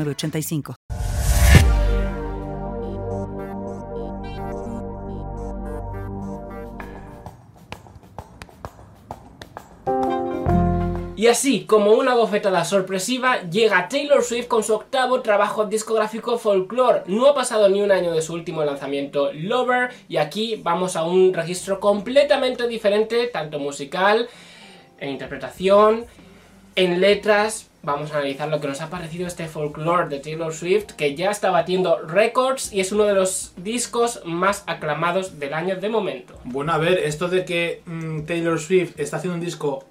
85 Y así, como una bofetada sorpresiva, llega Taylor Swift con su octavo trabajo discográfico Folklore. No ha pasado ni un año de su último lanzamiento Lover, y aquí vamos a un registro completamente diferente, tanto musical, en interpretación, en letras, vamos a analizar lo que nos ha parecido este folklore de Taylor Swift, que ya está batiendo récords y es uno de los discos más aclamados del año de momento. Bueno, a ver, esto de que mm, Taylor Swift está haciendo un disco,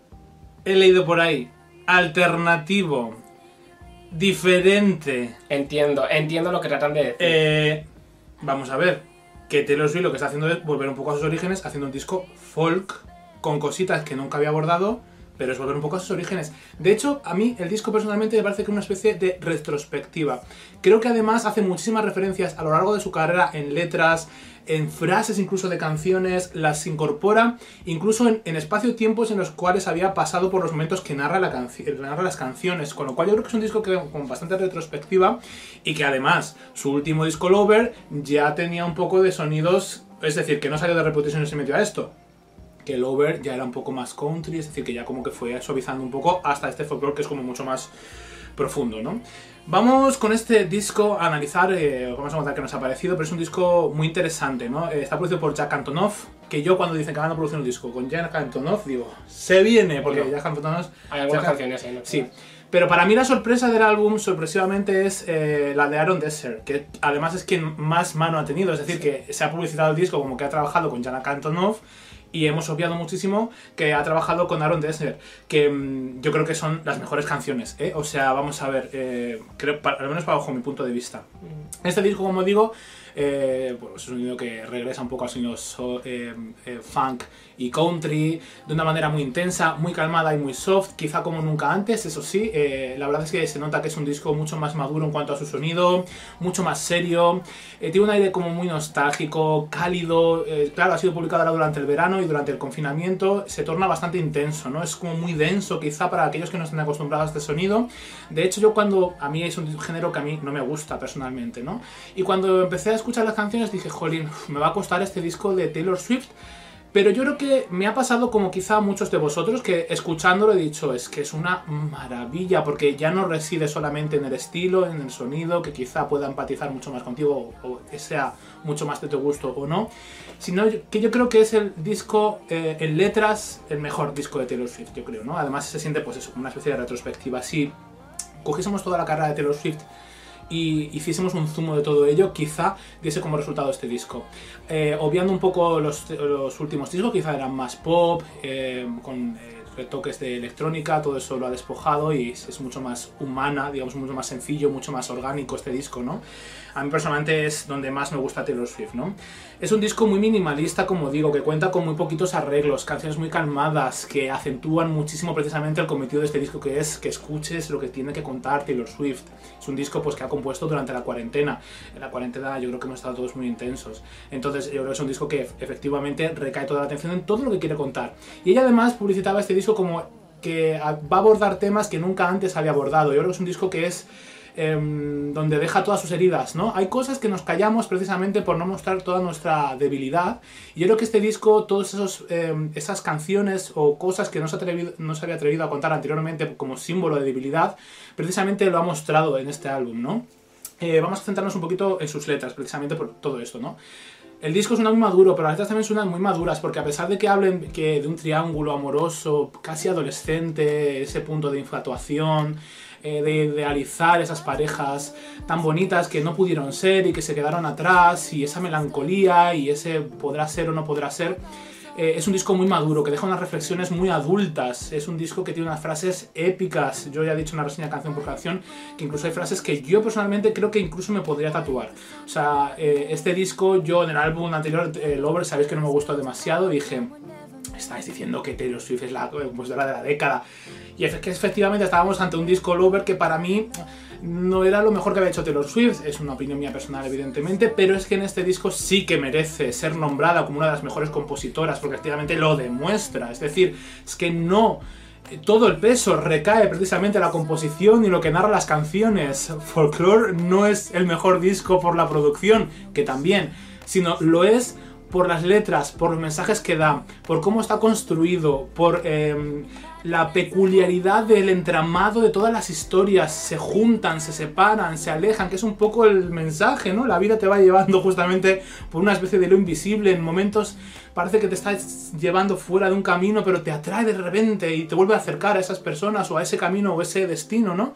he leído por ahí, alternativo, diferente. Entiendo, entiendo lo que tratan de decir. Eh, vamos a ver, que Taylor Swift lo que está haciendo es volver un poco a sus orígenes, haciendo un disco folk, con cositas que nunca había abordado pero es volver un poco a sus orígenes. De hecho, a mí el disco personalmente me parece que es una especie de retrospectiva. Creo que además hace muchísimas referencias a lo largo de su carrera en letras, en frases incluso de canciones, las incorpora incluso en, espacio-tiempos en los cuales había pasado por los momentos que narra las canciones, con lo cual yo creo que es un disco que con bastante retrospectiva y que además su último disco Lover ya tenía un poco de sonidos, es decir, que no salió de Reputation y se metió a esto, que el over ya era un poco más country, es decir, que ya como que fue suavizando un poco hasta este folklore que es como mucho más profundo, ¿no? Vamos con este disco a analizar, eh, vamos a contar que nos ha parecido, pero es un disco muy interesante, ¿no? Eh, está producido por Jack Antonoff, que yo cuando dicen que van a producir un disco con Jack Antonoff, digo, se viene, porque Jack Antonoff... Hay algunas canciones ahí, ¿no? Sí. Pero para mí la sorpresa del álbum, sorpresivamente, es eh, la de Aaron Desser, que además es quien más mano ha tenido, es decir, que se ha publicitado el disco como que ha trabajado con Jack Antonoff, y hemos obviado muchísimo que ha trabajado con Aaron Dessner, que mm, yo creo que son las mejores canciones, ¿eh? O sea, vamos a ver, eh, creo, al menos bajo mi punto de vista. Mm. Este disco, como digo, eh, es un sonido que regresa un poco al sonido eh, eh, funk y country de una manera muy intensa, muy calmada y muy soft, quizá como nunca antes, eso sí, la verdad es que se nota que es un disco mucho más maduro en cuanto a su sonido, mucho más serio, tiene un aire como muy nostálgico, cálido, claro, ha sido publicado ahora durante el verano y durante el confinamiento, se torna bastante intenso, ¿no? Es como muy denso quizá para aquellos que no estén acostumbrados a este sonido, de hecho yo cuando, a mí es un género que a mí no me gusta personalmente, ¿no? Y cuando empecé a escuchar las canciones dije, jolín, me va a costar este disco de Taylor Swift. Pero yo creo que me ha pasado como quizá a muchos de vosotros que escuchándolo he dicho, es que es una maravilla, porque ya no reside solamente en el estilo, en el sonido, que quizá pueda empatizar mucho más contigo o sea mucho más de tu gusto o no, sino que yo creo que es el disco eh, en letras, el mejor disco de Taylor Swift, yo creo, ¿no? Además se siente pues eso, una especie de retrospectiva. Si cogiésemos toda la carrera de Taylor Swift y hiciésemos un zumo de todo ello, quizá diese como resultado este disco. Eh, obviando un poco los, últimos discos, quizá eran más pop, eh, con eh, retoques de electrónica, todo eso lo ha despojado y es mucho más humana, digamos, mucho más sencillo, mucho más orgánico este disco, ¿no? A mí personalmente es donde más me gusta Taylor Swift, ¿no? Es un disco muy minimalista, como digo, que cuenta con muy poquitos arreglos, canciones muy calmadas, que acentúan muchísimo precisamente el cometido de este disco, que es que escuches lo que tiene que contar Taylor Swift. Es un disco pues, que ha compuesto durante la cuarentena. En la cuarentena yo creo que hemos estado todos muy intensos. Entonces yo creo que es un disco que efectivamente recae toda la atención en todo lo que quiere contar. Y ella además publicitaba este disco como que va a abordar temas que nunca antes había abordado. Yo creo que es un disco que es Em, donde deja todas sus heridas, ¿no? Hay cosas que nos callamos precisamente por no mostrar toda nuestra debilidad. Y yo creo que este disco, todas em, esas canciones o cosas que no se, atrevido, no se había atrevido a contar anteriormente como símbolo de debilidad, precisamente lo ha mostrado en este álbum, ¿no? Eh, vamos a centrarnos un poquito en sus letras, precisamente por todo esto, ¿no? El disco suena muy maduro, pero las letras también suenan muy maduras, porque a pesar de que hablen que de un triángulo amoroso, casi adolescente, ese punto de infatuación, eh, de idealizar esas parejas tan bonitas que no pudieron ser y que se quedaron atrás, y esa melancolía y ese podrá ser o no podrá ser. eh, es un disco muy maduro, que deja unas reflexiones muy adultas. Es un disco que tiene unas frases épicas. Yo ya he dicho una reseña canción por canción que incluso hay frases que yo personalmente creo que incluso me podría tatuar. O sea, eh, este disco, yo en el álbum anterior, eh, Lover, sabéis que no me gustó demasiado. Dije, estáis diciendo que Taylor Swift es la pues, de la década. Y es que efectivamente estábamos ante un disco Lover que para mí no era lo mejor que había hecho Taylor Swift, es una opinión mía personal evidentemente, pero es que en este disco sí que merece ser nombrada como una de las mejores compositoras, porque efectivamente lo demuestra, es decir, es que no todo el peso recae precisamente en la composición y lo que narra las canciones. Folklore no es el mejor disco por la producción, que también, sino lo es por las letras, por los mensajes que da, por cómo está construido, por em, la peculiaridad del entramado de todas las historias. Se juntan, se separan, se alejan, que es un poco el mensaje, ¿no? La vida te va llevando justamente por una especie de lo invisible. En momentos parece que te estás llevando fuera de un camino, pero te atrae de repente y te vuelve a acercar a esas personas o a ese camino o ese destino, ¿no?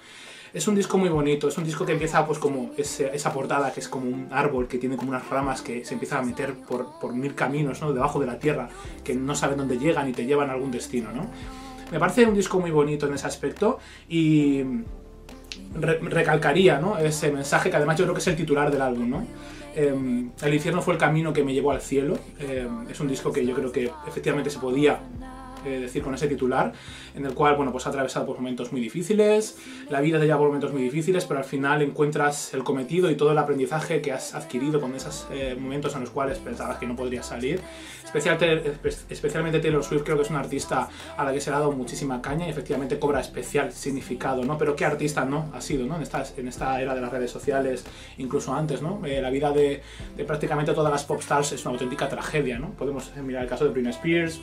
Es un disco muy bonito, es un disco que empieza pues como esa portada que es como un árbol que tiene como unas ramas que se empieza a meter por, por mil caminos, ¿no? Debajo de la tierra, que no saben dónde llegan y te llevan a algún destino, ¿no? Me parece un disco muy bonito en ese aspecto y recalcaría ¿no? ese mensaje que además yo creo que es el titular del álbum. ¿no? Em, el infierno fue el camino que me llevó al cielo. Em, es un disco que yo creo que efectivamente se podía decir con ese titular, en el cual, bueno, pues ha atravesado por momentos muy difíciles, la vida te lleva por momentos muy difíciles, pero al final encuentras el cometido y todo el aprendizaje que has adquirido con esos eh, momentos en los cuales pensabas que no podrías salir. especialmente Taylor Swift creo que es una artista a la que se le ha dado muchísima caña y efectivamente cobra especial significado, ¿no? Pero qué artista no ha sido, ¿no? En esta, en esta era de las redes sociales, incluso antes, ¿no? Eh, la vida de, de prácticamente todas las pop stars es una auténtica tragedia, ¿no? Podemos mirar el caso de Britney Spears,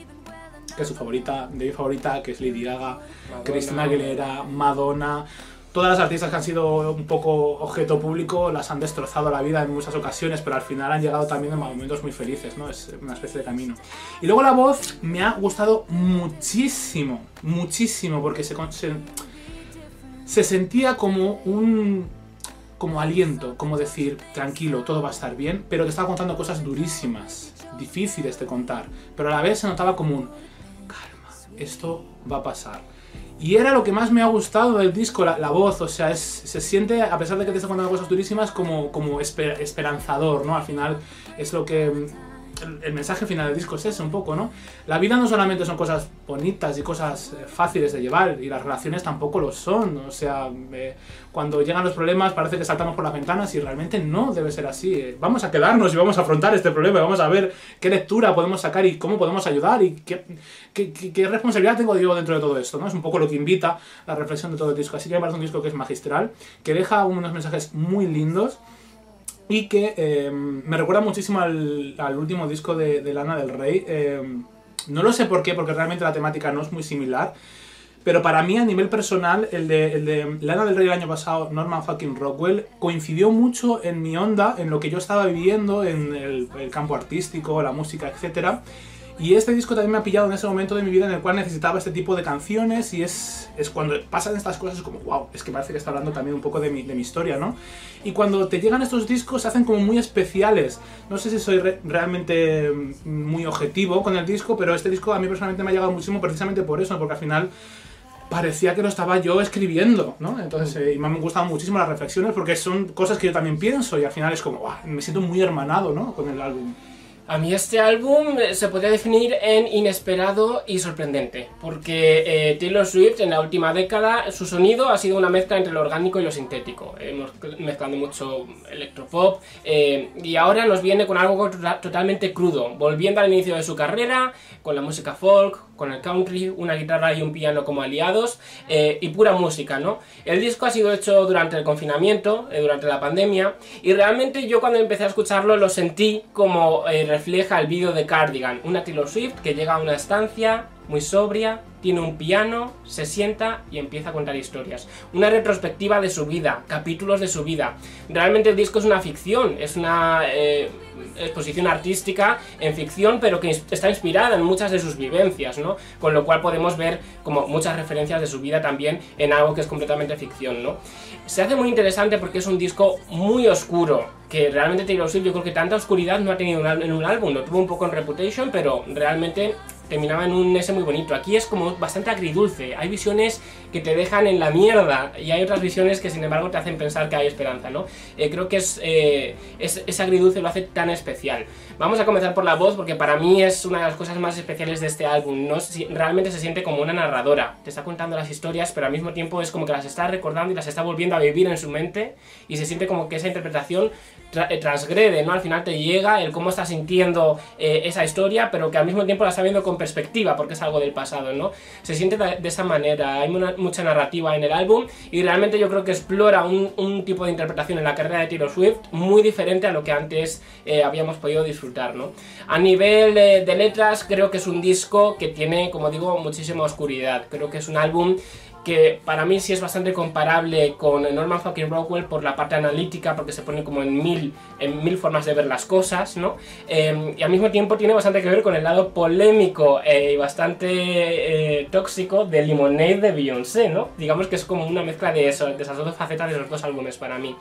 que es su favorita, de mi favorita, que es Lady Gaga, Christina Aguilera, Madonna. Todas las artistas que han sido un poco objeto público las han destrozado la vida en muchas ocasiones, pero al final han llegado también en momentos muy felices, ¿no? Es una especie de camino. Y luego la voz me ha gustado muchísimo, muchísimo, porque se, se, se sentía como un como aliento, como decir, tranquilo, todo va a estar bien, pero te estaba contando cosas durísimas, difíciles de contar, pero a la vez se notaba como un esto va a pasar. Y era lo que más me ha gustado del disco, la, voz, o sea, se siente, a pesar de que te está contando cosas durísimas, como, como esperanzador, ¿no? Al final es lo que el, mensaje final del disco es ese un poco, ¿no? La vida no solamente son cosas bonitas y cosas eh, fáciles de llevar, y las relaciones tampoco lo son, o sea, eh, cuando llegan los problemas parece que saltamos por las ventanas y realmente no debe ser así. Eh, vamos a quedarnos y vamos a afrontar este problema, vamos a ver qué lectura podemos sacar y cómo podemos ayudar y qué, qué, qué, responsabilidad tengo yo dentro de todo esto, ¿no? Es un poco lo que invita la reflexión de todo el disco. Así que me parece un disco que es magistral, que deja unos mensajes muy lindos y que em, me recuerda muchísimo al, último disco de, Lana del Rey. Em, no lo sé por qué, porque realmente la temática no es muy similar. Pero para mí, a nivel personal, el de, el de Lana del Rey el año pasado, Norman fucking Rockwell, coincidió mucho en mi onda, en lo que yo estaba viviendo, en el, el campo artístico, la música, etcétera y este disco también me ha pillado en ese momento de mi vida en el cual necesitaba este tipo de canciones y es, es cuando pasan estas cosas es como, wow, es que parece que está hablando también un poco de mi, de mi historia, ¿no? Y cuando te llegan estos discos se hacen como muy especiales. No sé si soy realmente mm, muy objetivo con el disco, pero este disco a mí personalmente me ha llegado muchísimo precisamente por eso, porque al final parecía que lo estaba yo escribiendo, ¿no? Entonces, eh, y me han gustado muchísimo las reflexiones porque son cosas que yo también pienso y al final es como, wow, me siento muy hermanado, ¿no? Con el álbum. A mí este álbum eh, se podría definir en inesperado y sorprendente, porque eh, Taylor Swift en la última década su sonido ha sido una mezcla entre lo orgánico y lo sintético, hemos mezclando mucho electropop eh, y ahora nos viene con algo totalmente crudo, volviendo al inicio de su carrera, con la música folk, con el country, una guitarra y un piano como aliados eh, y pura música, ¿no? El disco ha sido hecho durante el confinamiento, eh, durante la pandemia, y realmente yo cuando empecé a escucharlo lo sentí como eh, refleja el vídeo de Cardigan, una Taylor Swift que llega a una estancia muy sobria, tiene un piano, se sienta y empieza a contar historias. Una retrospectiva de su vida, capítulos de su vida. Realmente el disco es una ficción, es una exposición artística en ficción, pero que está inspirada en muchas de sus vivencias, ¿no? Con lo cual podemos ver como muchas referencias de su vida también en algo que es completamente ficción, ¿no? Se hace muy interesante porque es un disco muy oscuro, que realmente Taylor Swift yo creo que tanta oscuridad no ha tenido en un álbum, lo tuvo un poco en Reputation, pero realmente terminaba en un S muy bonito. Aquí es como bastante agridulce. Hay visiones que te dejan en la mierda y hay otras visiones que sin embargo te hacen pensar que hay esperanza, ¿no? Eh, creo que es, eh, es, ese agridulce lo hace tan especial. Vamos a comenzar por la voz porque para mí es una de las cosas más especiales de este álbum. ¿no? realmente se siente como una narradora. Te está contando las historias, pero al mismo tiempo es como que las está recordando y las está volviendo a vivir en su mente y se siente como que esa interpretación eh, transgrede, ¿no? Al final te llega el cómo está sintiendo esa historia, pero que al mismo tiempo la está viendo con perspectiva porque es algo del pasado, ¿no? Se siente de, esa manera. Hay una, mucha narrativa en el álbum y realmente yo creo que explora un, tipo de interpretación en la carrera de Taylor Swift muy diferente a lo que antes eh, habíamos podido disfrutar, A nivel de, de letras creo que es un disco que tiene, como digo, muchísima oscuridad. Creo que es un álbum que para mí sí es bastante comparable con Norman fucking Rockwell por la parte analítica, porque se pone como en mil, en mil formas de ver las cosas, ¿no? Em, y al mismo tiempo tiene bastante que ver con el lado polémico eh, y bastante eh, tóxico de Lemonade de Beyoncé, ¿no? Digamos que es como una mezcla de, eso, de esas dos facetas de los dos álbumes para mí.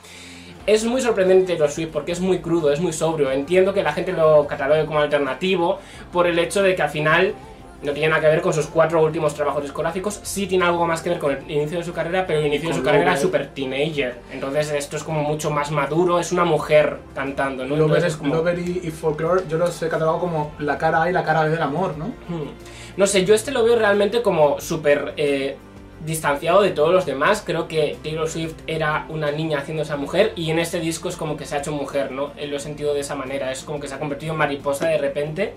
Es muy sorprendente los Swift porque es muy crudo, es muy sobrio. Entiendo que la gente lo catalogue como alternativo por el hecho de que al final no tiene nada que ver con sus cuatro últimos trabajos discográficos, sí tiene algo más que ver con el inicio de su carrera, pero el inicio de su carrera era super teenager. Entonces esto es como mucho más maduro, es una mujer cantando, ¿no? Lover, es como... y, Folklore yo los he catalogado como la cara A y la cara B del amor, ¿no? Hmm. No sé, yo este lo veo realmente como súper... Eh, distanciado de todos los demás. Creo que Taylor Swift era una niña haciendo esa mujer y en este disco es como que se ha hecho mujer, ¿no? Lo he sentido de esa manera, es como que se ha convertido en mariposa de repente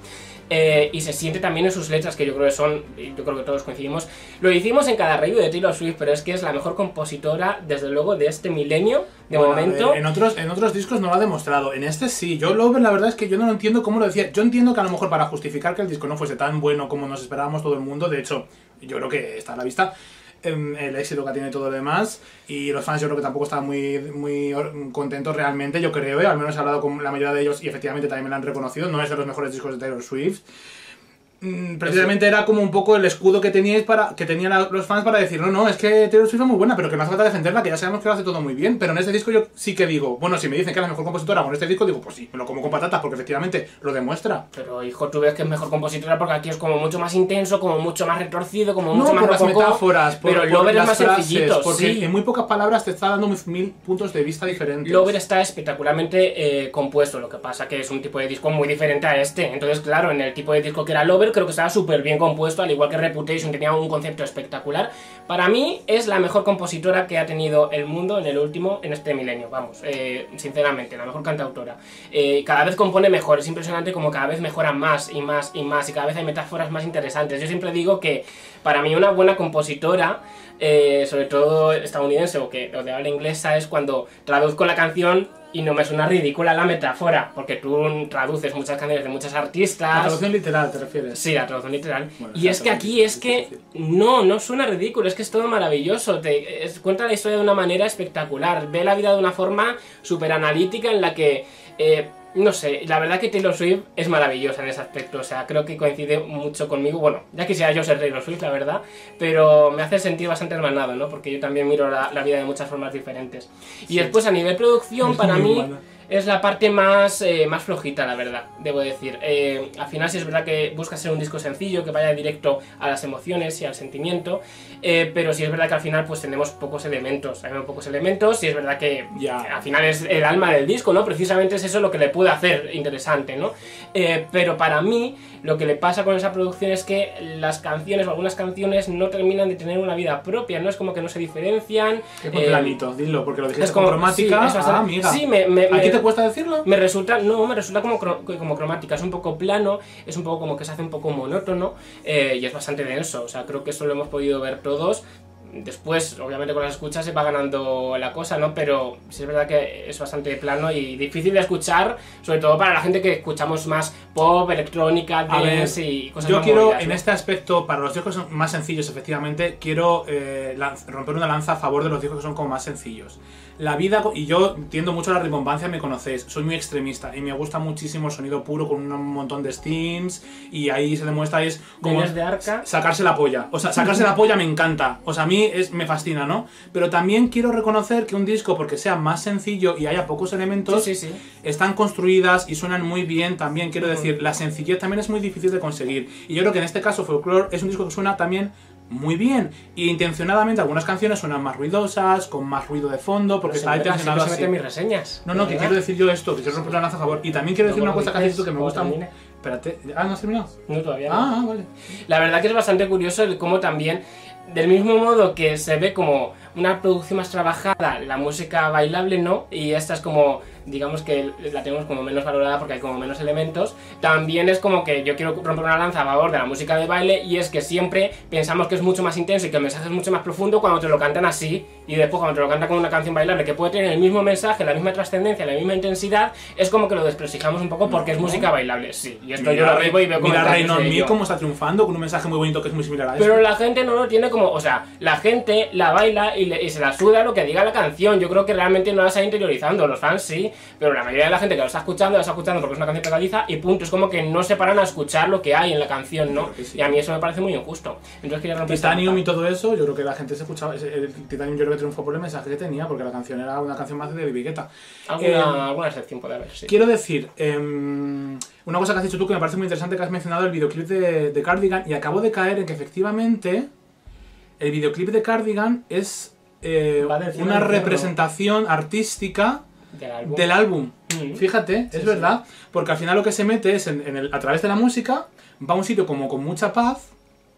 eh, y se siente también en sus letras que yo creo que son, yo creo que todos coincidimos. Lo hicimos en cada review de Taylor Swift, pero es que es la mejor compositora desde luego de este milenio, de momento. en, otros, en otros discos no lo ha demostrado, en este sí. Yo Lover la verdad es que yo no lo entiendo cómo lo decía. Yo entiendo que a lo mejor para justificar que el disco no fuese tan bueno como nos esperábamos todo el mundo, de hecho yo creo que está a la vista el éxito que tiene todo lo demás y los fans yo creo que tampoco están muy, muy contentos realmente, yo creo, ¿eh? al menos he hablado con la mayoría de ellos y efectivamente también me lo han reconocido, no es de los mejores discos de Taylor Swift, precisamente era como un poco el escudo que teníais para que tenían los fans para decir, no, no, es que Taylor Swift es muy buena, pero que no hace falta defenderla, que ya sabemos que lo hace todo muy bien. Pero en este disco yo sí que digo, bueno, si me dicen que es la mejor compositora con este disco, digo, pues sí, me lo como con patatas, porque efectivamente lo demuestra. Pero hijo, tú ves que es mejor compositora porque aquí es como mucho más intenso, como mucho más retorcido, como mucho más metáforas, pero Lover es más sencillito, porque en muy pocas palabras te está dando mil puntos de vista diferentes. Lover está espectacularmente eh, compuesto, lo que pasa que es un tipo de disco muy diferente a este. Entonces, claro, en el tipo de disco que era Lover, creo que estaba súper bien compuesto, al igual que Reputation tenía un concepto espectacular. Para mí es la mejor compositora que ha tenido el mundo en el último, en este milenio, vamos, eh, sinceramente, la mejor cantautora. Eh, cada vez compone mejor, es impresionante como cada vez mejora más y más y más y cada vez hay metáforas más interesantes. Yo siempre digo que para mí una buena compositora eh, sobre todo estadounidense o, que, o de habla inglesa, es cuando traduzco la canción y no me suena ridícula la metáfora, porque tú traduces muchas canciones de muchos artistas. La traducción literal, ¿te refieres? Sí, la traducción literal. y es que aquí es que no, no suena ridículo, es que es todo maravilloso. Te cuenta la historia de una manera espectacular, ve la vida de una forma súper analítica en la que. Eh, no sé, la verdad que Taylor Swift es maravillosa en ese aspecto, o sea, creo que coincide mucho conmigo, bueno, ya quisiera yo ser Taylor Swift, la verdad, pero me hace sentir bastante hermanado, ¿no? Porque yo también miro la, vida de muchas formas diferentes. Y después a nivel producción, para mí es la parte más, eh, más flojita, la verdad, debo decir. Eh, al final sí es verdad que busca ser un disco sencillo, que vaya directo a las emociones y al sentimiento, eh, pero sí es verdad que al final pues tenemos pocos elementos, hay pocos elementos y es verdad que ya. al final es el alma del disco, ¿no? Precisamente es eso lo que le puede hacer interesante, ¿no? pero para mí lo que le pasa con esa producción es que las canciones o algunas canciones no terminan de tener una vida propia, ¿no? Es como que no se diferencian. Qué planito, dilo, porque lo dijiste como cromática. Sí, ah, amiga. Sí, me, te cuesta decirlo? Me resulta, no, me resulta como, como cromática, es un poco plano, es un poco como que se hace un poco monótono eh, y es bastante denso, o sea, creo que eso lo hemos podido ver todos Después, obviamente, con las escuchas se va ganando la cosa, ¿no? Pero sí es verdad que es bastante plano y difícil de escuchar, sobre todo para la gente que escuchamos más pop, electrónica, A ver, dance y cosas yo más quiero, movidas, en ¿no? este aspecto, para los discos más sencillos, efectivamente, quiero eh, romper una lanza a favor de los discos que son como más sencillos. La vida, y yo entiendo mucho la rimbombancia, me conocéis, soy muy extremista y me gusta muchísimo el sonido puro con un montón de steams y ahí se demuestra es como de arca. sacarse la polla. O sea, sacarse la polla me encanta. O sea, a mí es, me fascina, ¿no? Pero también quiero reconocer que un disco, porque sea más sencillo y haya pocos elementos, Sí, sí, sí. están construidas y suenan muy bien también. Quiero decir, la sencillez también es muy difícil de conseguir. Y yo creo que en este caso Folklore es un disco que suena también muy bien. Y intencionadamente algunas canciones suenan más ruidosas, con más ruido de fondo, porque está intencionado se así. mis reseñas. No, no, que quiero decir yo esto, que quiero romper la lanza a favor. Y también quiero decir una cosa que has dices dicho que me gusta mucho. Espérate, ah, ¿no has terminado? No, todavía no. Ah, vale. La verdad que es bastante curioso el cómo también, del mismo modo que se ve como una producción más trabajada, la música bailable no, y esta es como, digamos que la tenemos como menos valorada porque hay como menos elementos, también es como que yo quiero romper una lanza a favor de la música de baile y es que siempre pensamos que es mucho más intenso y que el mensaje es mucho más profundo cuando te lo cantan así y después cuando te lo cantan con una canción bailable que puede tener el mismo mensaje, la misma trascendencia, la misma intensidad, es como que lo desprestigiamos un poco porque es música bailable, sí, y esto yo lo veo y veo mira comentarios Reino ello. cómo está triunfando con un mensaje muy bonito que es muy similar a eso. Pero la gente no lo tiene como, o sea, la gente la baila y, le- y se la suda lo que diga la canción. Yo creo que realmente no la está interiorizando, los fans sí, pero la mayoría de la gente que lo está escuchando, lo está escuchando porque es una canción pegadiza y punto. Es como que no se paran a escuchar lo que hay en la canción, ¿no? Sí. Y a mí eso me parece muy injusto. Entonces quería romper Titanium y todo eso, yo creo que la gente se escuchaba. El Titanium yo creo que triunfó por el mensaje que tenía, porque la canción era una canción más de David Guetta. Alguna, Eh, alguna excepción puede haber, sí. Quiero decir, em, una cosa que has dicho tú que me parece muy interesante, que has mencionado el videoclip de, de Cardigan, y acabo de caer en que efectivamente el videoclip de Cardigan es eh, una representación artística Del álbum. del álbum. Mm. Fíjate, Sí, es sí. verdad, porque al final lo que se mete es en, en el- a través de la música, va a un sitio como con mucha paz,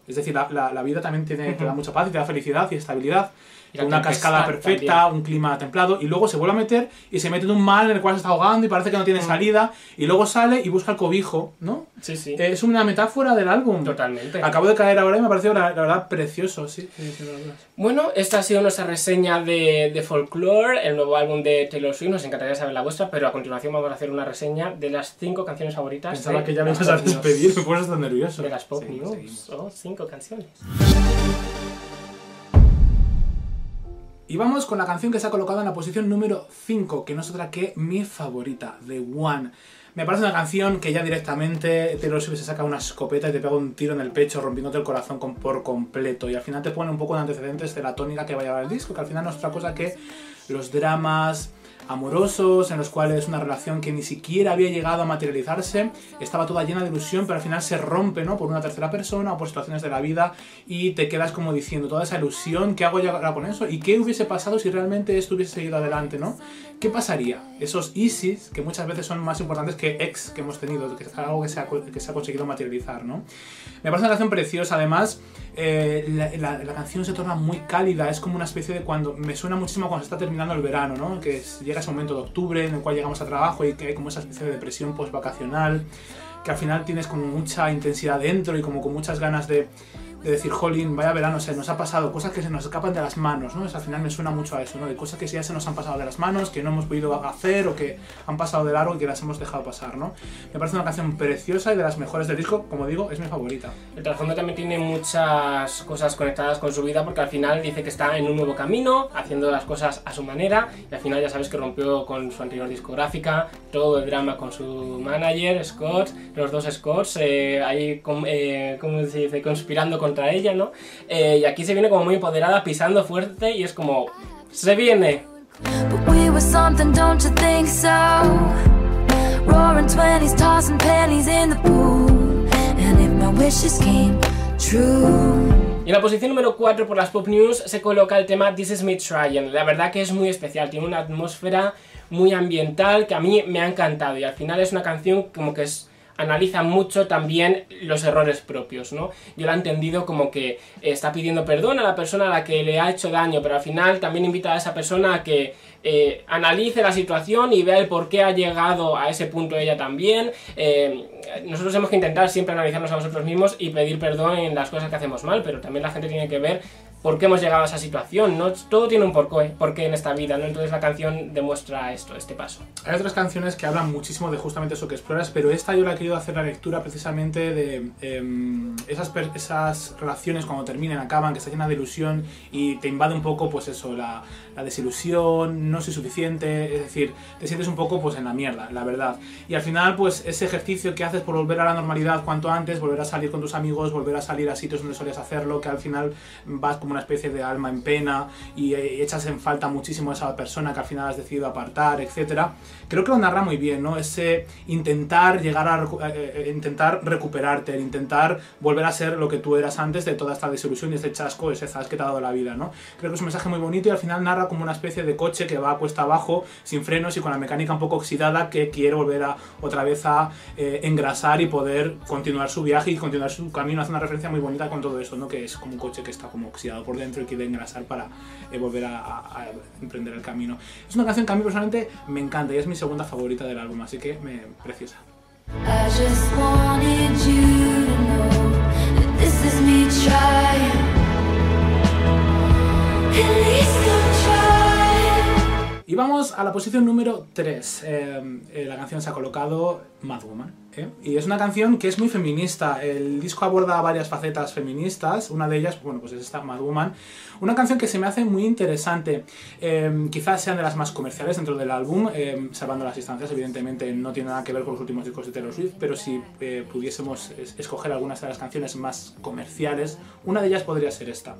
es decir, la, la- la vida también tiene, te da mucha paz y te da felicidad y estabilidad, la una cascada perfecta, también. un clima templado, y luego se vuelve a meter y se mete en un mar en el cual se está ahogando y parece que no tiene Mm. salida, y luego sale y busca el cobijo, ¿no? Sí, sí. Es una metáfora del álbum. Totalmente. Acabo de caer ahora y me ha parecido la, la verdad precioso, sí. Bueno, esta ha sido nuestra reseña de, de Folklore, el nuevo álbum de Taylor Swift. Nos encantaría saber la vuestra, pero a continuación vamos a hacer una reseña de las cinco canciones favoritas. Pensaba de que ya me ibas a despedir, me pones tan nervioso. De las pop Seguimos, news. seguimos. Oh, cinco canciones. Y vamos con la canción que se ha colocado en la posición número 5, que no es otra que mi favorita, The One. Me parece una canción que ya directamente Taylor Swift se saca una escopeta y te pega un tiro en el pecho, rompiéndote el corazón por completo. Y al final te pone un poco de antecedentes de la tónica que va a llevar el disco, que al final no es otra cosa que los dramas amorosos, en los cuales una relación que ni siquiera había llegado a materializarse, estaba toda llena de ilusión, pero al final se rompe, ¿no? Por una tercera persona o por situaciones de la vida y te quedas como diciendo toda esa ilusión, ¿qué hago yo ahora con eso? ¿Y qué hubiese pasado si realmente esto hubiese seguido adelante, ¿no? ¿Qué pasaría? Esos ISIS, que muchas veces son más importantes que ex que hemos tenido, que es algo que se ha, conseguido materializar, ¿no? Me parece una canción preciosa, además, eh, la canción se torna muy cálida, es como una especie de cuando, me suena muchísimo cuando se está terminando el verano, ¿no? Que es- llega ese momento de octubre en el cual llegamos a trabajo y que hay como esa especie de depresión post-vacacional, que al final tienes como mucha intensidad dentro y como con muchas ganas de, de decir, jolín, vaya verano, o sea, nos ha pasado cosas que se nos escapan de las manos, ¿no? Al final me suena mucho a eso, ¿no? De cosas que ya se nos han pasado de las manos, que no hemos podido hacer o que han pasado de largo y que las hemos dejado pasar, ¿no? Me parece una canción preciosa y de las mejores del disco, como digo, es mi favorita. El trasfondo también tiene muchas cosas conectadas con su vida porque al final dice que está en un nuevo camino, haciendo las cosas a su manera y al final ya sabes que rompió con su anterior discográfica, todo el drama con su manager, Scott, los dos Scotts, eh, ahí, eh, ¿cómo se dice?, conspirando contra ella, ¿no? Eh, y aquí se viene como muy empoderada, pisando fuerte y es como, se viene. Y en la posición número 4 por las Pop News se coloca el tema This Is Me Trying. La verdad que es muy especial, tiene una atmósfera muy ambiental que a mí me ha encantado y al final es una canción como que es analiza mucho también los errores propios, ¿no? Yo la he entendido como que está pidiendo perdón a la persona a la que le ha hecho daño, pero al final también invita a esa persona a que eh, analice la situación y vea el por qué ha llegado a ese punto ella también. Eh, nosotros hemos que intentar siempre analizarnos a nosotros mismos y pedir perdón en las cosas que hacemos mal, pero también la gente tiene que ver por qué hemos llegado a esa situación, ¿no? Todo tiene un porqué, porqué en esta vida, ¿no? Entonces la canción demuestra esto, este paso. Hay otras canciones que hablan muchísimo de justamente eso que exploras, pero esta yo la he querido hacer la lectura precisamente de em, esas, esas relaciones cuando terminan, acaban, que está llena de ilusión y te invade un poco, pues eso, la, la desilusión, no soy suficiente, es decir, te sientes un poco pues en la mierda, la verdad. Y al final, pues ese ejercicio que haces por volver a la normalidad cuanto antes, volver a salir con tus amigos, volver a salir a sitios donde solías hacerlo, que al final vas como una especie de alma en pena y eh, echas en falta muchísimo a esa persona que al final has decidido apartar, etcétera. Creo que lo narra muy bien, ¿no? Ese intentar llegar a eh, eh, intentar recuperarte, el intentar volver a ser lo que tú eras antes de toda esta desilusión y este chasco, ese zas que te ha dado la vida, ¿no? Creo que es un mensaje muy bonito y al final narra como una especie de coche que va a cuesta abajo, sin frenos y con la mecánica un poco oxidada que quiere volver a otra vez a engrasar y poder continuar su viaje y continuar su camino. Hace una referencia muy bonita con todo eso, ¿no? Que es como un coche que está como oxidado por dentro y quiere engrasar para eh, volver a, a- a emprender el camino. Es una canción que a mí personalmente me encanta y es mi segunda favorita del álbum, así que me preciosa. Y vamos a la posición número 3. la canción se ha colocado Mad Woman. ¿Eh? Y es una canción que es muy feminista. El disco aborda varias facetas feministas. Una de ellas, bueno, pues es esta Mad Woman. Una canción que se me hace muy interesante. Eh, quizás sean de las más comerciales dentro del álbum, eh, salvando las distancias. Evidentemente no tiene nada que ver con los últimos discos de Taylor Swift, pero si eh, pudiésemos es- escoger algunas de las canciones más comerciales, una de ellas podría ser esta.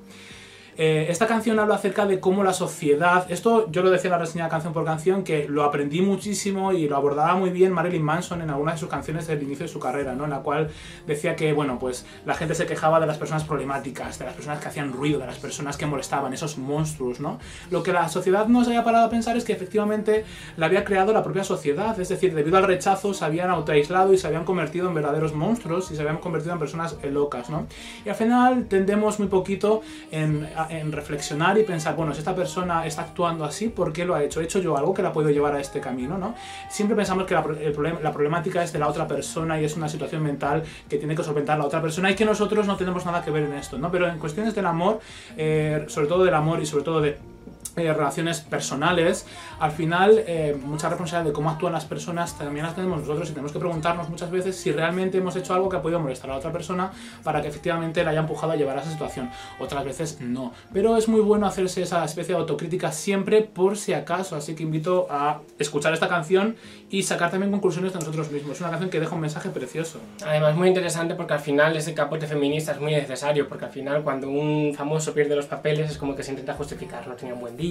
Eh, esta canción habla acerca de cómo la sociedad, esto yo lo decía en la reseña canción por canción, que lo aprendí muchísimo y lo abordaba muy bien Marilyn Manson en algunas de sus canciones del inicio de su carrera, ¿no? en la cual decía que, bueno, pues la gente se quejaba de las personas problemáticas, de las personas que hacían ruido, de las personas que molestaban, esos monstruos, ¿no? Lo que la sociedad no se había parado a pensar es que efectivamente la había creado la propia sociedad, es decir, debido al rechazo se habían autoaislado y se habían convertido en verdaderos monstruos y se habían convertido en personas locas, ¿no? Y al final tendemos muy poquito en, en reflexionar y pensar, bueno, si esta persona está actuando así, ¿por qué lo ha hecho? ¿He hecho yo algo que la puedo llevar a este camino, ¿no? Siempre pensamos que la, el la problemática es de la otra persona y es una situación mental que tiene que solventar la otra persona y que nosotros no tenemos nada que ver en esto, ¿no? Pero en cuestiones del amor, eh, sobre todo del amor y sobre todo de eh, relaciones personales, al final eh, mucha responsabilidad de cómo actúan las personas también las tenemos nosotros y tenemos que preguntarnos muchas veces si realmente hemos hecho algo que ha podido molestar a la otra persona para que efectivamente la haya empujado a llevar a esa situación. Otras veces no. Pero es muy bueno hacerse esa especie de autocrítica siempre por si acaso, así que invito a escuchar esta canción y sacar también conclusiones de nosotros mismos. Es una canción que deja un mensaje precioso. Además, muy interesante porque al final ese capote feminista es muy necesario, porque al final cuando un famoso pierde los papeles es como que se intenta justificar, no tenía un buen día,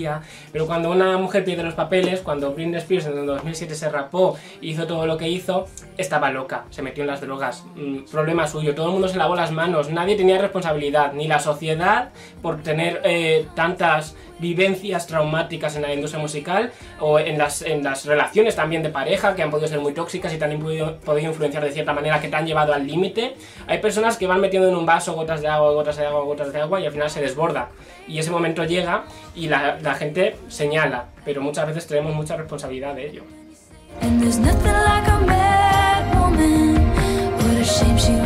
pero cuando una mujer pierde los papeles, cuando Britney Spears en el 2007 se rapó y hizo todo lo que hizo, estaba loca, se metió en las drogas, Mm, problema suyo, todo el mundo se lavó las manos, nadie tenía responsabilidad, ni la sociedad por tener eh, tantas vivencias traumáticas en la industria musical o en las, en las relaciones también de pareja que han podido ser muy tóxicas y te han podido, podido influenciar de cierta manera que te han llevado al límite. Hay personas que van metiendo en un vaso gotas de agua, gotas de agua, gotas de agua y al final se desborda. Y ese momento llega y la, la gente señala, pero muchas veces tenemos mucha responsabilidad de ello. And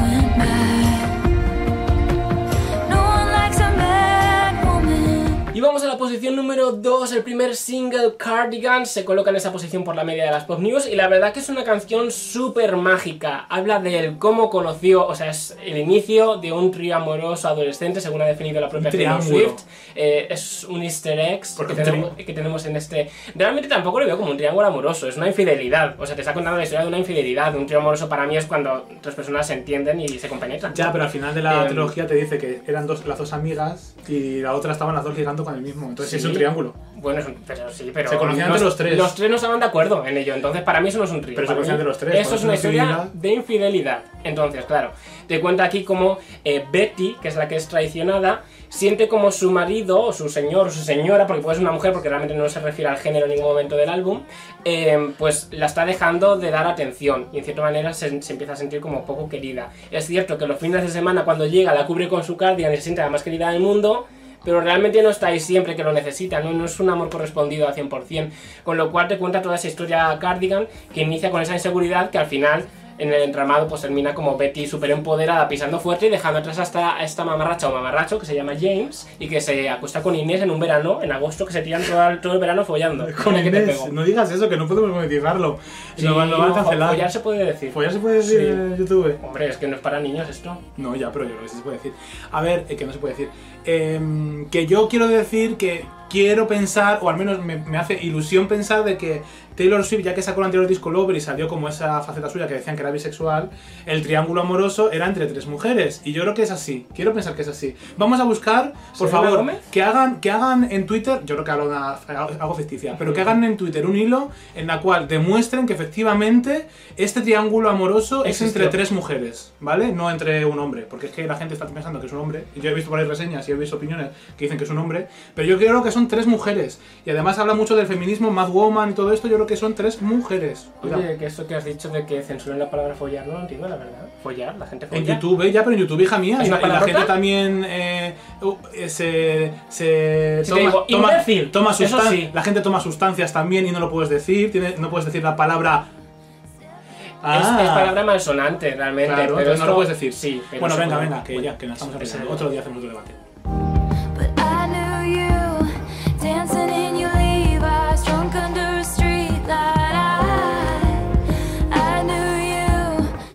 Y vamos a la posición número 2, el primer single Cardigan se coloca en esa posición por la media de las pop news y la verdad que es una canción súper mágica, habla del cómo conoció, o sea, es el inicio de un trío amoroso adolescente según ha definido la propia Taylor. Swift, Eh, es un easter egg que tenemos, que tenemos en este... Realmente tampoco lo veo como un triángulo amoroso, es una infidelidad, o sea, te está contando la historia de una infidelidad, un trío amoroso para mí es cuando dos personas se entienden y se compenetran. Ya, pero al final de la Em, trilogía te dice que eran dos, las dos amigas y la otra estaban las dos ligando con el mismo. Entonces Sí. es un triángulo. Bueno, es un- pero sí, pero. Se conocían entre los tres. Los tres no estaban de acuerdo en ello, entonces para mí eso no es un trío. Pero se conocían entre los tres, Eso es una historia infidelidad. de infidelidad. Entonces, claro, te cuenta aquí como eh, Betty, que es la que es traicionada, siente como su marido, o su señor, o su señora, porque puede ser una mujer, porque realmente no se refiere al género en ningún momento del álbum, eh, pues la está dejando de dar atención y en cierta manera se, se empieza a sentir como poco querida. Es cierto que los fines de semana, cuando llega, la cubre con su cardigan y se siente la más querida del mundo pero realmente no está ahí siempre que lo necesita, ¿no? no es un amor correspondido al 100%, con lo cual te cuenta toda esa historia Cardigan que inicia con esa inseguridad que al final en el entramado pues termina como Betty súper empoderada, pisando fuerte y dejando atrás hasta a esta mamarracha o mamarracho que se llama James y que se acuesta con Inés en un verano, en agosto, que se tiran todo el, todo el verano follando. Con que Inés, no digas eso, que no podemos monetizarlo. Sí, lo van a cancelar. follar se puede decir. ¿Follar se puede decir Sí. en YouTube? Hombre, es que no es para niños esto. No, ya, pero yo creo que sí se puede decir. A ver, eh, que no se puede decir. Em, que yo quiero decir que quiero pensar, o al menos me, me hace ilusión pensar de que Taylor Swift, ya que sacó el anterior disco Lover y salió como esa faceta suya que decían que era bisexual, el triángulo amoroso era entre tres mujeres. Y yo creo que es así. Quiero pensar que es así. Vamos a buscar, por ¿Selena favor, que hagan, que hagan en Twitter, yo creo que una- algo ficticia, pero que hagan en Twitter un hilo en la cual demuestren que efectivamente este triángulo amoroso es Existió. entre tres mujeres, ¿vale? No entre un hombre, porque es que la gente está pensando que es un hombre, y yo he visto ahí reseñas y he visto opiniones que dicen que es un hombre, pero yo creo que son tres mujeres, y además habla mucho del feminismo, Mad Woman y todo esto, yo creo que son tres mujeres. Cuidado. Oye, que esto que has dicho de que censuren la palabra follar, no lo entiendo, la verdad. Follar, la gente folla. En YouTube, ¿eh? ya, pero en YouTube, hija mía, ¿Es y la, y gente también eh, uh, eh, se, se Si te digo, toma, toma eso sustan- sí. la gente toma sustancias también y no lo puedes decir, tiene- no puedes decir la palabra... Es, es palabra malsonante, realmente. Ah. Claro, pero no lo puedes decir. Sí, pero bueno, venga, venga, que bueno, ya, que nos estamos ese- apretando. Otro día hacemos otro debate.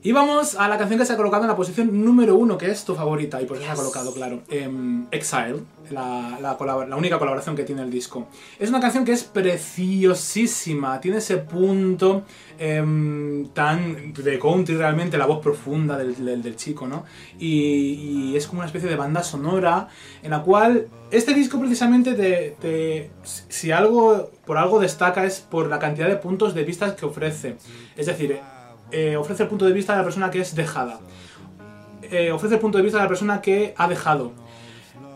Y vamos a la canción que se ha colocado en la posición número uno, que es tu favorita, y por eso se ha colocado, claro. em, Exile, la, la única colaboración que tiene el disco. Es una canción que es preciosísima, tiene ese punto em, tan de country realmente, la voz profunda del, del- del chico, ¿no? Y, y es como una especie de banda sonora en la cual este disco precisamente te, te- si algo por algo destaca es por la cantidad de puntos de vista que ofrece. Es decir, eh, ofrece el punto de vista de la persona que es dejada. Eh, ofrece el punto de vista de la persona que ha dejado.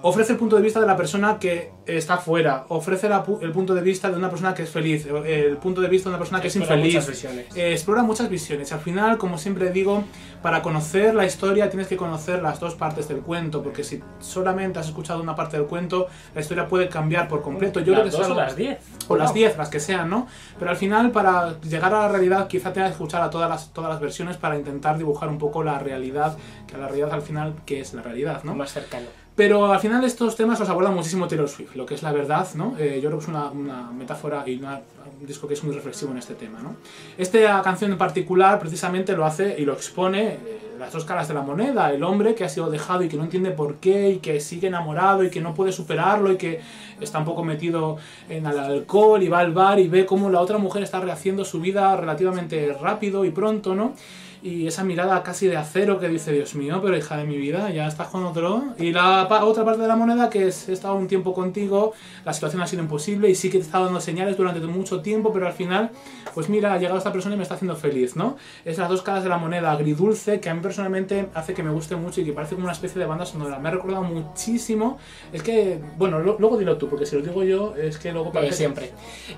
Ofrece el punto de vista de la persona que está fuera. Ofrece la pu- el punto de vista de una persona que es feliz. El punto de vista de una persona que es Explora infeliz. muchas. Eh, explora muchas visiones. Al final, como siempre digo, para conocer la historia tienes que conocer las dos partes del cuento. Porque si solamente has escuchado una parte del cuento, la historia puede cambiar por completo. Yo creo que las eso es dos o las diez. o las Wow. 10, las que sean, ¿no? Pero al final, para llegar a la realidad, quizá tengas que escuchar a todas las, todas las versiones para intentar dibujar un poco la realidad, que la realidad al final, ¿qué es la realidad, no? Más cercano. Pero al final estos temas los aborda muchísimo Taylor Swift, lo que es la verdad, ¿no? Eh, yo creo que es una, metáfora y una- un disco que es muy reflexivo en este tema, ¿no? Esta canción en particular precisamente lo hace y lo expone eh, las dos caras de la moneda, el hombre que ha sido dejado y que no entiende por qué y que sigue enamorado y que no puede superarlo y que está un poco metido en el alcohol y va al bar y ve cómo la otra mujer está rehaciendo su vida relativamente rápido y pronto, ¿no? Y esa mirada casi de acero que dice, Dios mío, pero hija de mi vida, ya estás con otro. Y la pa- otra parte de la moneda que es, he estado un tiempo contigo, la situación ha sido imposible y sí que te he estado dando señales durante mucho tiempo, pero al final, pues mira, ha llegado esta persona y me está haciendo feliz, ¿no? Es las dos caras de la moneda agridulce que a mí personalmente hace que me guste mucho y que parece como una especie de banda sonora. Me ha recordado muchísimo. Es que, bueno, lo- luego dilo tú, porque si lo digo yo, es que luego Lo parece... de siempre.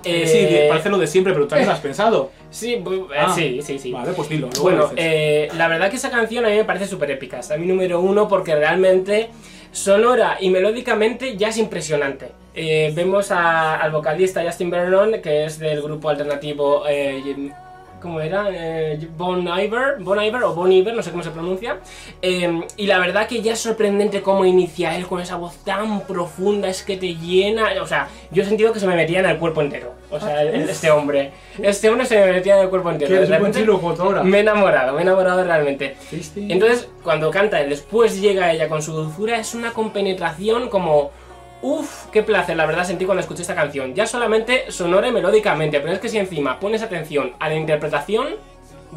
Eh, Eh, sí, parece lo de siempre, pero tú también lo has pensado. Sí, eh, Ah, sí, sí, sí. Vale, pues dilo. luego Bueno, lo. Eh, la verdad que esa canción a mí me parece súper épica. Está a mi número uno porque realmente sonora y melódicamente ya es impresionante. Eh, vemos al vocalista Justin Vernon, que es del grupo alternativo. eh, ¿Cómo era? Eh, Bon Iver, Bon Iver o Bon Iver, no sé cómo se pronuncia. Eh, y la verdad que ya es sorprendente cómo inicia él con esa voz tan profunda, es que te llena. O sea, yo he sentido que se me metía en el cuerpo entero. O sea, el- este hombre. Este hombre se me metía en el cuerpo entero. De me he enamorado, me he enamorado realmente. Entonces, cuando canta y después llega ella con su dulzura, es una compenetración como... Uf, qué placer, la verdad sentí cuando escuché esta canción. Ya solamente sonora y melódicamente, pero es que si encima pones atención a la interpretación,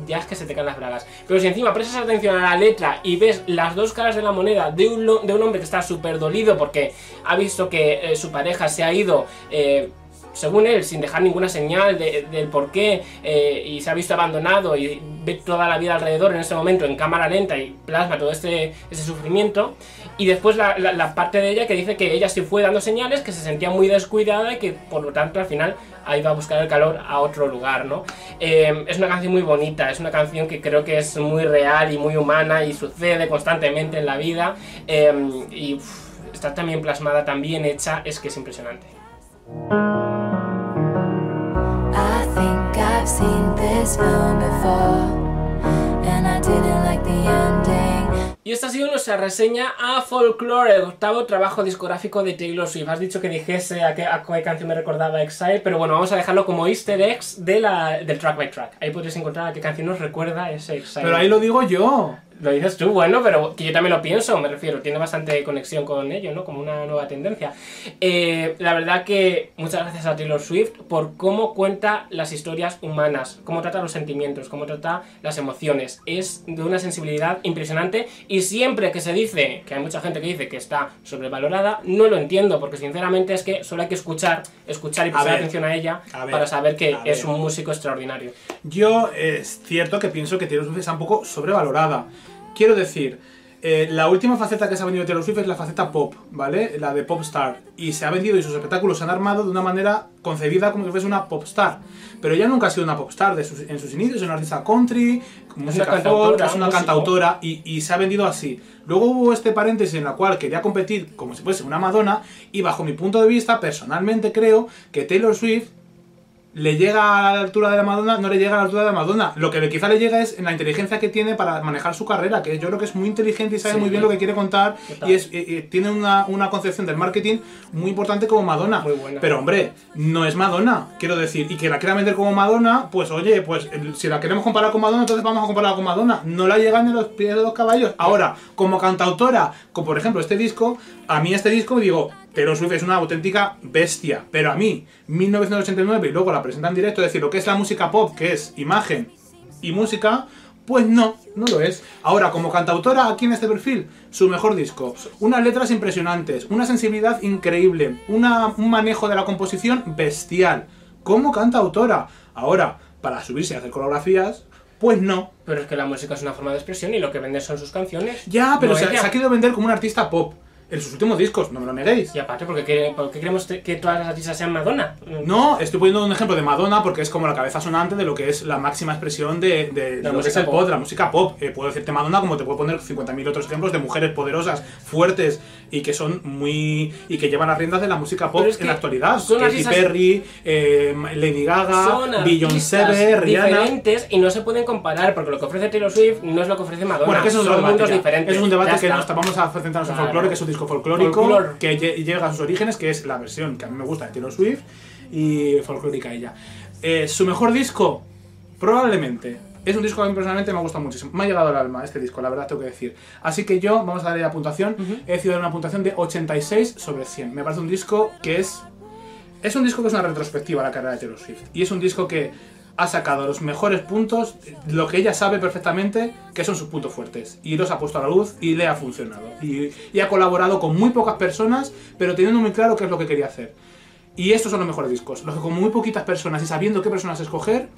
ya es que se te caen las bragas. Pero si encima prestas atención a la letra y ves las dos caras de la moneda de un, de un hombre que está súper dolido porque ha visto que eh, su pareja se ha ido... eh, según él, sin dejar ninguna señal de- del por qué, eh, y se ha visto abandonado y ve toda la vida alrededor en ese momento en cámara lenta y plasma todo este, ese sufrimiento. Y después la, parte de ella que dice que ella sí fue dando señales, que se sentía muy descuidada y que por lo tanto al final ha ido a buscar el calor a otro lugar, ¿no? Eh, es una canción muy bonita, es una canción que creo que es muy real y muy humana y sucede constantemente en la vida. eh, y está también plasmada, tan bien hecha, es que es impresionante. I think I've seen this film before, and I didn't like the ending. Y esta ha sido nuestra reseña a Folklore, el octavo trabajo discográfico de Taylor Swift. Has dicho que dijese a qué, a qué canción me recordaba Exile, pero bueno, vamos a dejarlo como easter eggs de la, del track by track. Ahí podréis encontrar a qué canción nos recuerda ese Exile. Pero ahí lo digo yo. Lo dices tú, bueno, pero que yo también lo pienso, me refiero, tiene bastante conexión con ello, ¿no? Como una nueva tendencia. Eh, la verdad que muchas gracias a Taylor Swift por cómo cuenta las historias humanas, cómo trata los sentimientos, cómo trata las emociones. Es de una sensibilidad impresionante y siempre que se dice, que hay mucha gente que dice que está sobrevalorada, no lo entiendo, porque sinceramente es que solo hay que escuchar, escuchar y prestar ver, atención a ella a ver, para saber que es ver. un músico extraordinario. Yo es cierto que pienso que Taylor Swift está un poco sobrevalorada. Quiero decir, eh, la última faceta que se ha vendido de Taylor Swift es la faceta pop, ¿vale? La de pop star. Y se ha vendido y sus espectáculos se han armado de una manera concebida como si fuese una pop star. Pero ella nunca ha sido una pop star de sus- en sus inicios, es una artista country, música folk, cantautora, es una cantautora y, y se ha vendido así. Luego hubo este paréntesis en la cual quería competir como si fuese una Madonna y bajo mi punto de vista, personalmente creo que Taylor Swift le llega a la altura de la Madonna, no le llega a la altura de la Madonna. Lo que quizá le llega es en la inteligencia que tiene para manejar su carrera, que yo creo que es muy inteligente y sabe Sí. muy bien lo que quiere contar y, es, y- y tiene una, una concepción del marketing muy importante como Madonna. Muy buena. Pero hombre, no es Madonna, quiero decir, y que la quiera vender como Madonna, pues oye, pues si la queremos comparar con Madonna, entonces vamos a compararla con Madonna. No la llegan ni los pies de los caballos. Ahora, como cantautora, como por ejemplo este disco, a mí este disco digo, Taylor Swift es una auténtica bestia, pero a mí, 1989 y luego la presenta en directo, es decir, lo que es la música pop, que es imagen y música, pues no, no lo es. Ahora, como cantautora, aquí en este perfil, su mejor disco. Unas letras impresionantes, una sensibilidad increíble, una- un manejo de la composición bestial. Como cantautora. Ahora, para subirse y hacer coreografías, pues no. Pero es que la música es una forma de expresión y lo que vende son sus canciones. Ya, pero No se, ella. se ha querido vender como un artista pop. En sus últimos discos, no me lo neguéis. Y aparte, porque qué, por qué queremos que todas las artistas sean Madonna? No, estoy poniendo un ejemplo de Madonna porque es como la cabeza sonante de lo que es la máxima expresión de, de La lo que es el pop. pop, de la música pop. Eh, puedo decirte Madonna como te puedo poner 50.000 otros ejemplos de mujeres poderosas, fuertes y que son muy. y que llevan las riendas de la música pop es en que la actualidad. son Katy artistas- Perry, eh, Lady Gaga, Beyoncé, Rihanna. diferentes y no se pueden comparar porque lo que ofrece Taylor Swift no es lo que ofrece Madonna. Bueno, que eso es son debate. mundos diferentes. Es un debate que nos vamos a centrarnos en Claro. folclore, que es un disco folclórico que lle- llega a sus orígenes, que es la versión que a mí me gusta de Taylor Swift y folclórica ella. Eh, su mejor disco, probablemente. Es un disco que a mí personalmente me gusta muchísimo. Me ha llegado al alma este disco, la verdad tengo que decir. Así que yo, vamos a darle la puntuación. He decidido dar una puntuación de 86 sobre 100. Me parece un disco que es es un disco que es una retrospectiva a la carrera de Taylor Swift. Y es un disco que ha sacado los mejores puntos, lo que ella sabe perfectamente que son sus puntos fuertes. Y los ha puesto a la luz y le ha funcionado. Y, ha colaborado con muy pocas personas, pero teniendo muy claro qué es lo que quería hacer. Y estos son los mejores discos. Los que con muy poquitas personas y sabiendo qué personas escoger,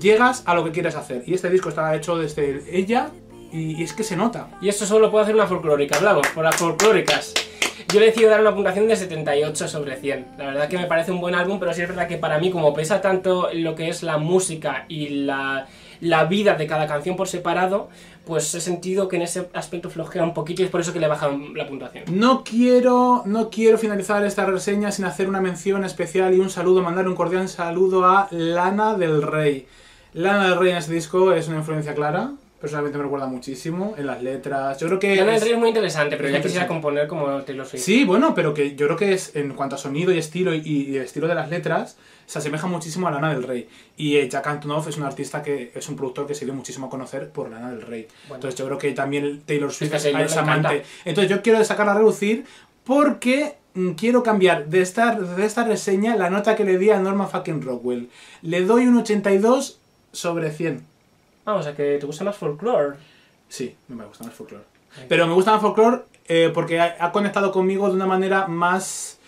llegas a lo que quieres hacer. Y este disco está hecho desde ella y, es que se nota. Y esto solo puede hacer una folclórica, hablamos, por las folclóricas. Yo le decido dar una puntuación de 78 sobre 100. La verdad que me parece un buen álbum, pero sí es verdad que para mí, como pesa tanto lo que es la música y la, la vida de cada canción por separado, pues he sentido que en ese aspecto flojea un poquito y es por eso que le he bajado la puntuación. No quiero, no quiero finalizar esta reseña sin hacer una mención especial y un saludo, mandar un cordial saludo a Lana del Rey. Lana del Rey en este disco es una influencia clara, personalmente me recuerda muchísimo en las letras. Yo creo que Lana del Rey es muy interesante, pero ya quisiera componer como Taylor Swift. Sí, bueno, pero que yo creo que es en cuanto a sonido y estilo y, y el estilo de las letras se asemeja muchísimo a Lana del Rey. Y eh, Jack Antonoff es un artista que es un productor que se dio muchísimo a conocer por Lana del Rey. Entonces yo creo que también Taylor Swift que es, amante. Entonces yo quiero sacarla a reducir porque mm, quiero cambiar de esta, de esta reseña la nota que le di a Norma fucking Rockwell. Le doy un 82 sobre 100. Vamos, a que te gusta más folklore. Sí, me gusta más folklore. Pero me gusta más folklore eh, porque ha, ha conectado conmigo de una manera más...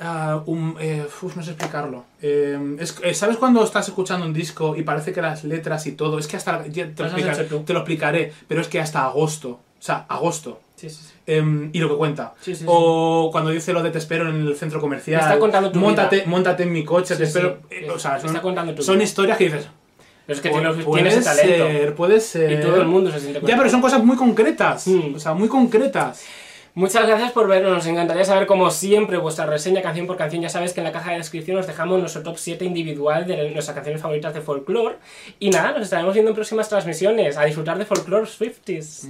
ah, eh, uf, no sé explicarlo. Eh, es- ¿Sabes cuando estás escuchando un disco y parece que las letras y todo... Es que hasta... te, lo explicaré, hecho tú. te lo explicaré, pero es que hasta agosto. O sea, agosto. Sí, sí, sí. em, y lo que cuenta. Sí, sí, o cuando dice lo de te espero en el centro comercial. Me está contando tu móntate, vida. móntate en mi coche, te espero. Eh, o sea, son, son historias que dices. Pero es que "Pu- Taylor Swift puede tiene ese talento. ser, puede ser. Y todo el mundo se siente Ya, pero son cosas muy concretas. Mm. O sea, muy concretas. Muchas gracias por vernos, nos encantaría saber como siempre vuestra reseña canción por canción, ya sabes que en la caja de descripción os dejamos nuestro top 7 individual de nuestras canciones favoritas de folklore y nada, nos estaremos viendo en próximas transmisiones, a disfrutar de folklore Swifties.